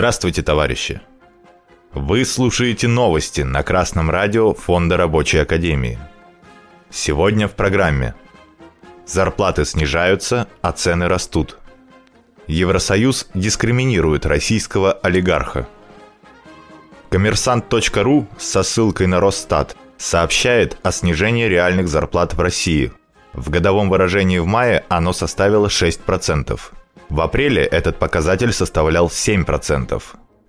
Здравствуйте, товарищи! Вы слушаете новости на Красном радио Фонда Рабочей Академии. Сегодня в программе Зарплаты снижаются, а цены растут. Евросоюз дискриминирует российского олигарха. Коммерсант.ру со ссылкой на Росстат сообщает о снижении реальных зарплат в России. В годовом выражении в мае оно составило 6%. В апреле этот показатель составлял 7%.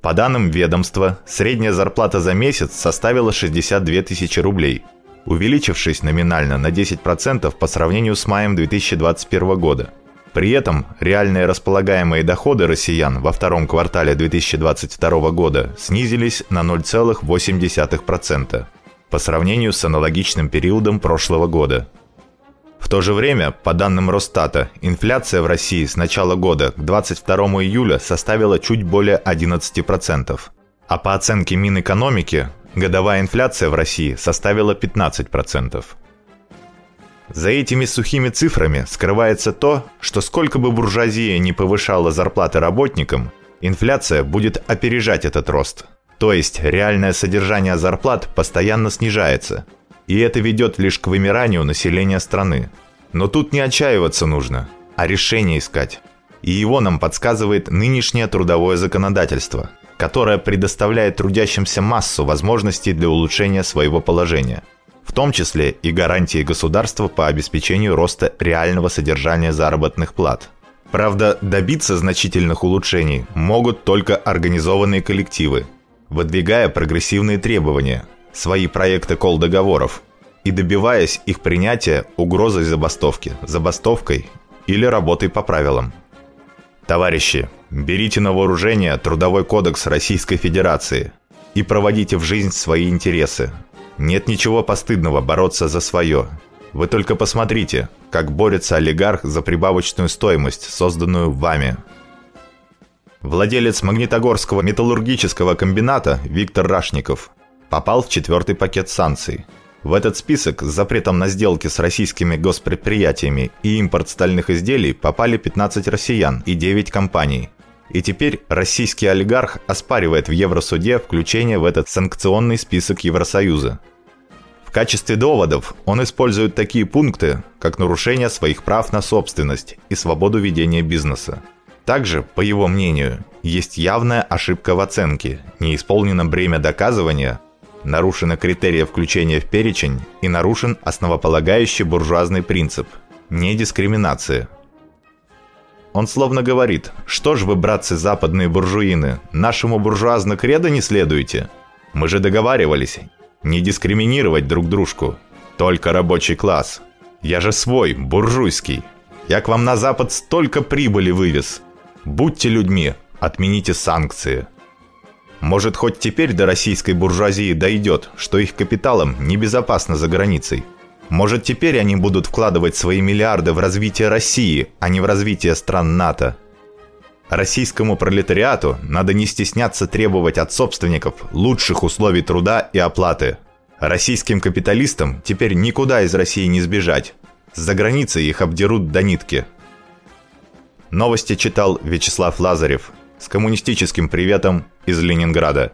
По данным ведомства, средняя зарплата за месяц составила 62 тысячи рублей, увеличившись номинально на 10% по сравнению с маем 2021 года. При этом реальные располагаемые доходы россиян во втором квартале 2022 года снизились на 0,8% по сравнению с аналогичным периодом прошлого года – в то же время, по данным Росстата, инфляция в России с начала года к 22 июля составила чуть более 11%. А по оценке Минэкономики, годовая инфляция в России составила 15%. За этими сухими цифрами скрывается то, что сколько бы буржуазия не повышала зарплаты работникам, инфляция будет опережать этот рост. То есть реальное содержание зарплат постоянно снижается – и это ведет лишь к вымиранию населения страны. Но тут не отчаиваться нужно, а решение искать. И его нам подсказывает нынешнее трудовое законодательство, которое предоставляет трудящимся массу возможностей для улучшения своего положения, в том числе и гарантии государства по обеспечению роста реального содержания заработных плат. Правда, добиться значительных улучшений могут только организованные коллективы, выдвигая прогрессивные требования – свои проекты кол-договоров и добиваясь их принятия угрозой забастовки, забастовкой или работой по правилам. Товарищи, берите на вооружение Трудовой кодекс Российской Федерации и проводите в жизнь свои интересы. Нет ничего постыдного бороться за свое. Вы только посмотрите, как борется олигарх за прибавочную стоимость, созданную вами. Владелец Магнитогорского металлургического комбината Виктор Рашников попал в четвертый пакет санкций. В этот список с запретом на сделки с российскими госпредприятиями и импорт стальных изделий попали 15 россиян и 9 компаний. И теперь российский олигарх оспаривает в Евросуде включение в этот санкционный список Евросоюза. В качестве доводов он использует такие пункты, как нарушение своих прав на собственность и свободу ведения бизнеса. Также, по его мнению, есть явная ошибка в оценке, не исполнено бремя доказывания, нарушены критерии включения в перечень и нарушен основополагающий буржуазный принцип – недискриминация. Он словно говорит, что ж вы, братцы западные буржуины, нашему буржуазно кредо не следуете? Мы же договаривались не дискриминировать друг дружку, только рабочий класс. Я же свой, буржуйский. Я к вам на Запад столько прибыли вывез. Будьте людьми, отмените санкции. Может, хоть теперь до российской буржуазии дойдет, что их капиталам небезопасно за границей. Может, теперь они будут вкладывать свои миллиарды в развитие России, а не в развитие стран НАТО. Российскому пролетариату надо не стесняться требовать от собственников лучших условий труда и оплаты. Российским капиталистам теперь никуда из России не сбежать. За границей их обдерут до нитки. Новости читал Вячеслав Лазарев – с коммунистическим приветом из Ленинграда.